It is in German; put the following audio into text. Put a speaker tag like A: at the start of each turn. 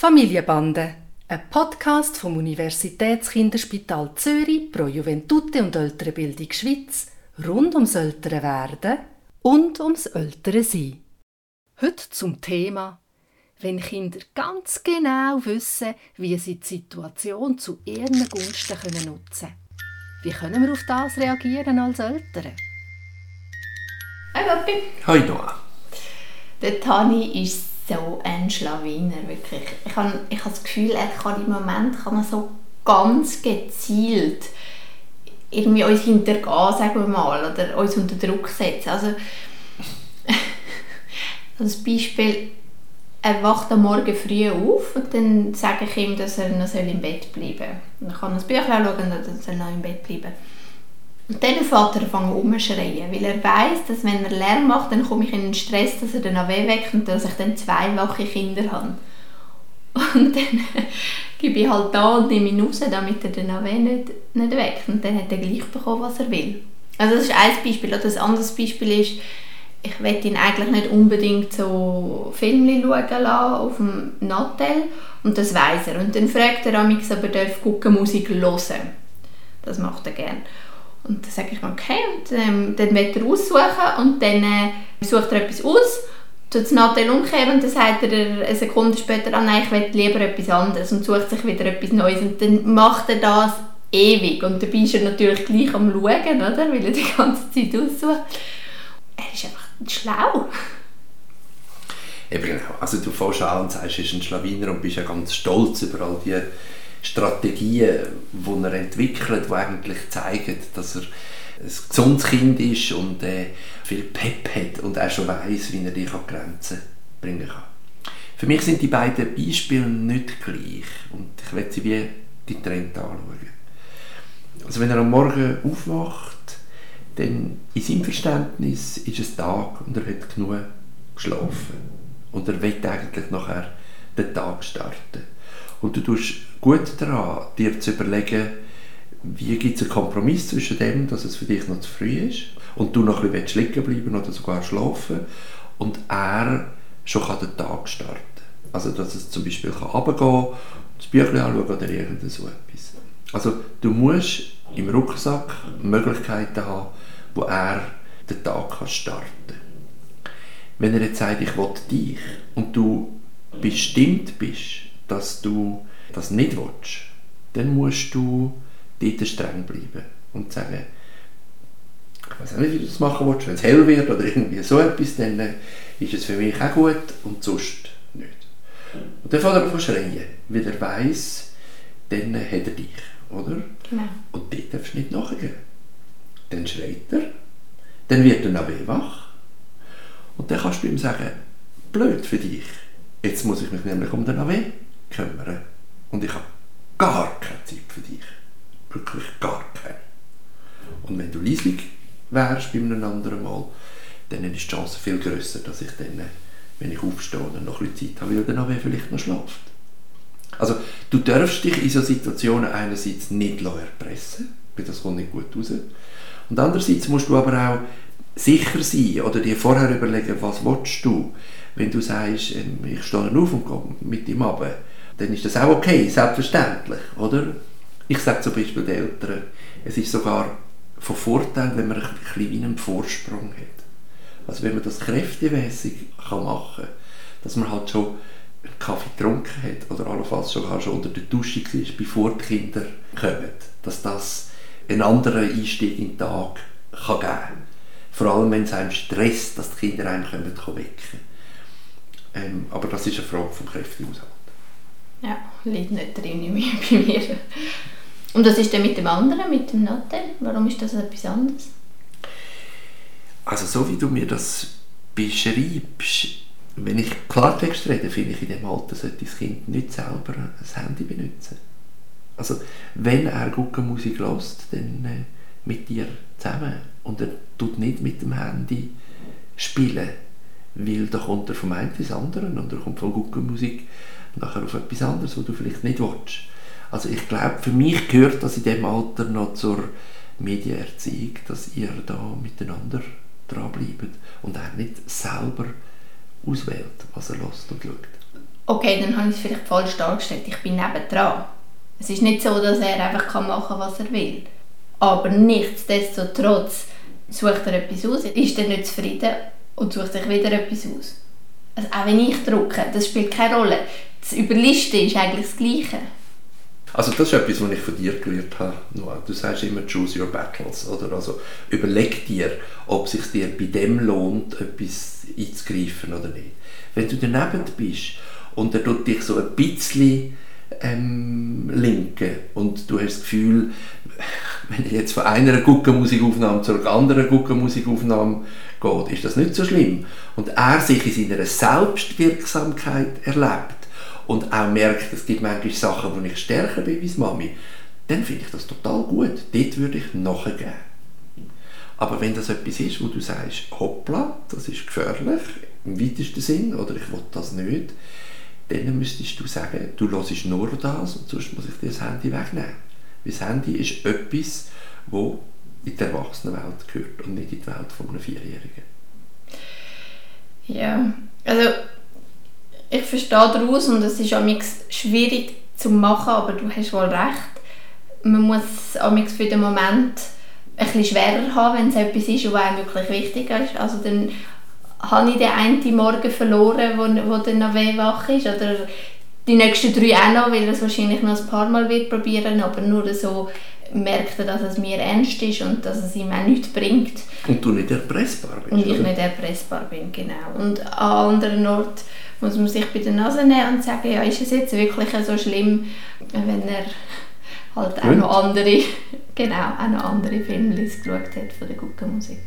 A: Familienbande, ein Podcast vom Universitätskinderspital Zürich pro Juventute und ältere Bildung Schweiz rund ums ältere Werden und ums ältere Sein. Heute zum Thema, wenn Kinder ganz genau wissen, wie sie die Situation zu ihren Gunsten nutzen können. Wie können wir auf das reagieren als Eltern?
B: Hi Papi.
C: Hi Noah.
B: Der Tani ist so ein Schlawiner, wirklich. Ich habe, ich habe das Gefühl, er kann im Moment kann er so ganz gezielt irgendwie uns hintergehen, sagen wir mal, oder uns unter Druck setzen. Also, als Beispiel, er wacht am Morgen früh auf und dann sage ich ihm, dass er noch im Bett bleiben soll. Dann kann er das Büchlein schauen und dann soll er noch im Bett bleiben. Und dann fängt er an umzuschreien, weil er weiß, dass wenn er Lärm macht, dann komme ich in den Stress, dass er dann auch weckt und dass ich dann zwei wache Kinder habe. Und dann gebe ich halt da und nehme ihn raus, damit er dann auch nicht, nicht weckt. Und dann hat er gleich bekommen, was er will. Also das ist ein Beispiel. Oder ein anderes Beispiel ist, ich will ihn eigentlich nicht unbedingt so Filme schauen lassen auf dem Nattel und das weiß er. Und dann fragt er mich, ob er darf Musik hören Das macht er gerne. Und dann sage ich mir, okay, und ähm, dann wird er aussuchen und dann äh, sucht er etwas aus, tut das Nattel umkehren und dann sagt er eine Sekunde später, ah nein, ich will lieber etwas anderes und sucht sich wieder etwas Neues und dann macht er das ewig und dabei ist er natürlich gleich am Schauen, oder? weil er die ganze Zeit aussucht. Er ist einfach schlau.
C: Eben genau. Also du fährst an und sagst, er ist ein Schlawiner und bist ja ganz stolz über all die Strategien, die er entwickelt, die eigentlich zeigen, dass er ein gesundes Kind ist und äh, viel Pep hat und auch schon weiß, wie er dich an Grenzen bringen kann. Für mich sind die beiden Beispiele nicht gleich und ich werde sie wie die Trend anschauen. Also wenn er am Morgen aufwacht, dann in seinem Verständnis ist es Tag und er hat genug geschlafen und er will eigentlich nachher den Tag starten. Und du tust gut daran, dir zu überlegen, wie gibt es einen Kompromiss zwischen dem, dass es für dich noch zu früh ist und du noch ein bisschen liegen bleiben oder sogar schlafen und er schon kann den Tag starten Also, dass es zum Beispiel kann runtergehen kann, das Büchlein anschauen oder irgend so etwas. Also, du musst im Rucksack Möglichkeiten haben, wo er den Tag kann starten kann. Wenn er jetzt sagt, ich will dich und du bestimmt bist, dass du das nicht willst, dann musst du dort streng bleiben und sagen, ich weiß nicht, wie du das machen willst, wenn es hell wird oder irgendwie so etwas, dann äh, ist es für mich auch gut und sonst nicht. Und dann fängt er an schreien, weil er weiss, dann hat er dich, oder?
B: Genau.
C: Und dort darfst du nicht nachgehen. Dann schreit er, dann wird er noch wach und dann kannst du ihm sagen, blöd für dich, jetzt muss ich mich nämlich um den AW kümmern. Und ich habe gar keine Zeit für dich. Wirklich gar keine. Und wenn du leislich wärst bei einem anderen Mal, dann ist die Chance viel grösser, dass ich dann, wenn ich aufstehe, dann noch ein bisschen Zeit habe, weil der Navi vielleicht noch schläft. Also du darfst dich in solchen Situationen einerseits nicht erpressen, weil das kommt nicht gut raus. Und andererseits musst du aber auch sicher sein oder dir vorher überlegen, was willst du. Wenn du sagst, ähm, ich stehe auf und gehe mit ihm runter, dann ist das auch okay, selbstverständlich, oder? Ich sage zum Beispiel den Eltern, es ist sogar von Vorteil, wenn man einen Vorsprung hat. Also wenn man das kräftemäßig machen kann, dass man halt schon einen Kaffee getrunken hat oder allenfalls sogar schon unter der Dusche war, bevor die Kinder kommen, dass das einen anderen Einstieg in den Tag kann geben kann. Vor allem, wenn es einem stresst, dass die Kinder einen wecken können. Ähm, aber das ist eine Frage vom Kräftehaushalt.
B: Ja, liegt nicht drin bei mir. Und was ist denn mit dem anderen, mit dem Nattel? Warum ist das etwas anderes?
C: Also so wie du mir das beschreibst, wenn ich Klartext rede, finde ich, in dem Alter sollte das Kind nicht selber ein Handy benutzen. Also wenn er gute Musik dann äh, mit dir zusammen. Und er tut nicht mit dem Handy spielen, weil da kommt er vom einen ins andere und er kommt von guter Musik nachher auf etwas anderes, was du vielleicht nicht willst. Also ich glaube, für mich gehört das in dem Alter noch zur Medienerziehung, dass ihr da miteinander dranbleibt und er nicht selber auswählt, was er lässt und schaut.
B: okay, dann habe ich es vielleicht falsch dargestellt, ich bin nebendran. Es ist nicht so, dass er einfach machen kann, was er will. Aber nichtsdestotrotz sucht er etwas aus, ist er nicht zufrieden und sucht sich wieder etwas aus. Also auch wenn ich drucke, das spielt keine Rolle. Das Überlisten ist eigentlich das Gleiche.
C: Also das ist etwas, was ich von dir gelernt habe, Noah. Du sagst immer «choose your battles», oder? Also überleg dir, ob es sich dir bei dem lohnt, etwas einzugreifen oder nicht. Wenn du daneben bist und er tut dich so ein bisschen ähm, linken und du hast das Gefühl, wenn ich jetzt von einer guten Musikaufnahme zur anderen guten Musikaufnahme geht, ist das nicht so schlimm. Und er sich in seiner Selbstwirksamkeit erlebt und auch merkt, es gibt manchmal Sachen, wo ich stärker bin wie Mami, dann finde ich das total gut. Dort würde ich nachgeben. Aber wenn das etwas ist, wo du sagst, hoppla, das ist gefährlich, im weitesten Sinn, oder ich will das nicht, dann müsstest du sagen, du hörst nur das und sonst muss ich dir das Handy wegnehmen. Weil das Handy ist etwas, das in die Erwachsenenwelt gehört und nicht in die Welt von einem Vierjährigen.
B: Ja, also ich verstehe daraus und es ist auch schwierig zu machen, aber du hast wohl recht. Man muss auch für den Moment bisschen schwerer haben, wenn es etwas ist, was einem wirklich wichtig ist. Also dann habe ich den einen Morgen verloren, wo, wo dann noch wach ist oder die nächsten drei auch noch, weil er es wahrscheinlich noch ein paar Mal wird probieren, aber nur so merkt er, dass es mir ernst ist und dass es ihm auch nichts bringt.
C: Und du nicht erpressbar bist.
B: Und ich oder? nicht erpressbar bin, genau. Und an anderen Orten muss man sich bei der Nase nehmen und sagen, ja, ist es jetzt wirklich so schlimm, wenn er halt auch noch andere, genau, auch noch andere Filme geschaut hat von der guten Musik.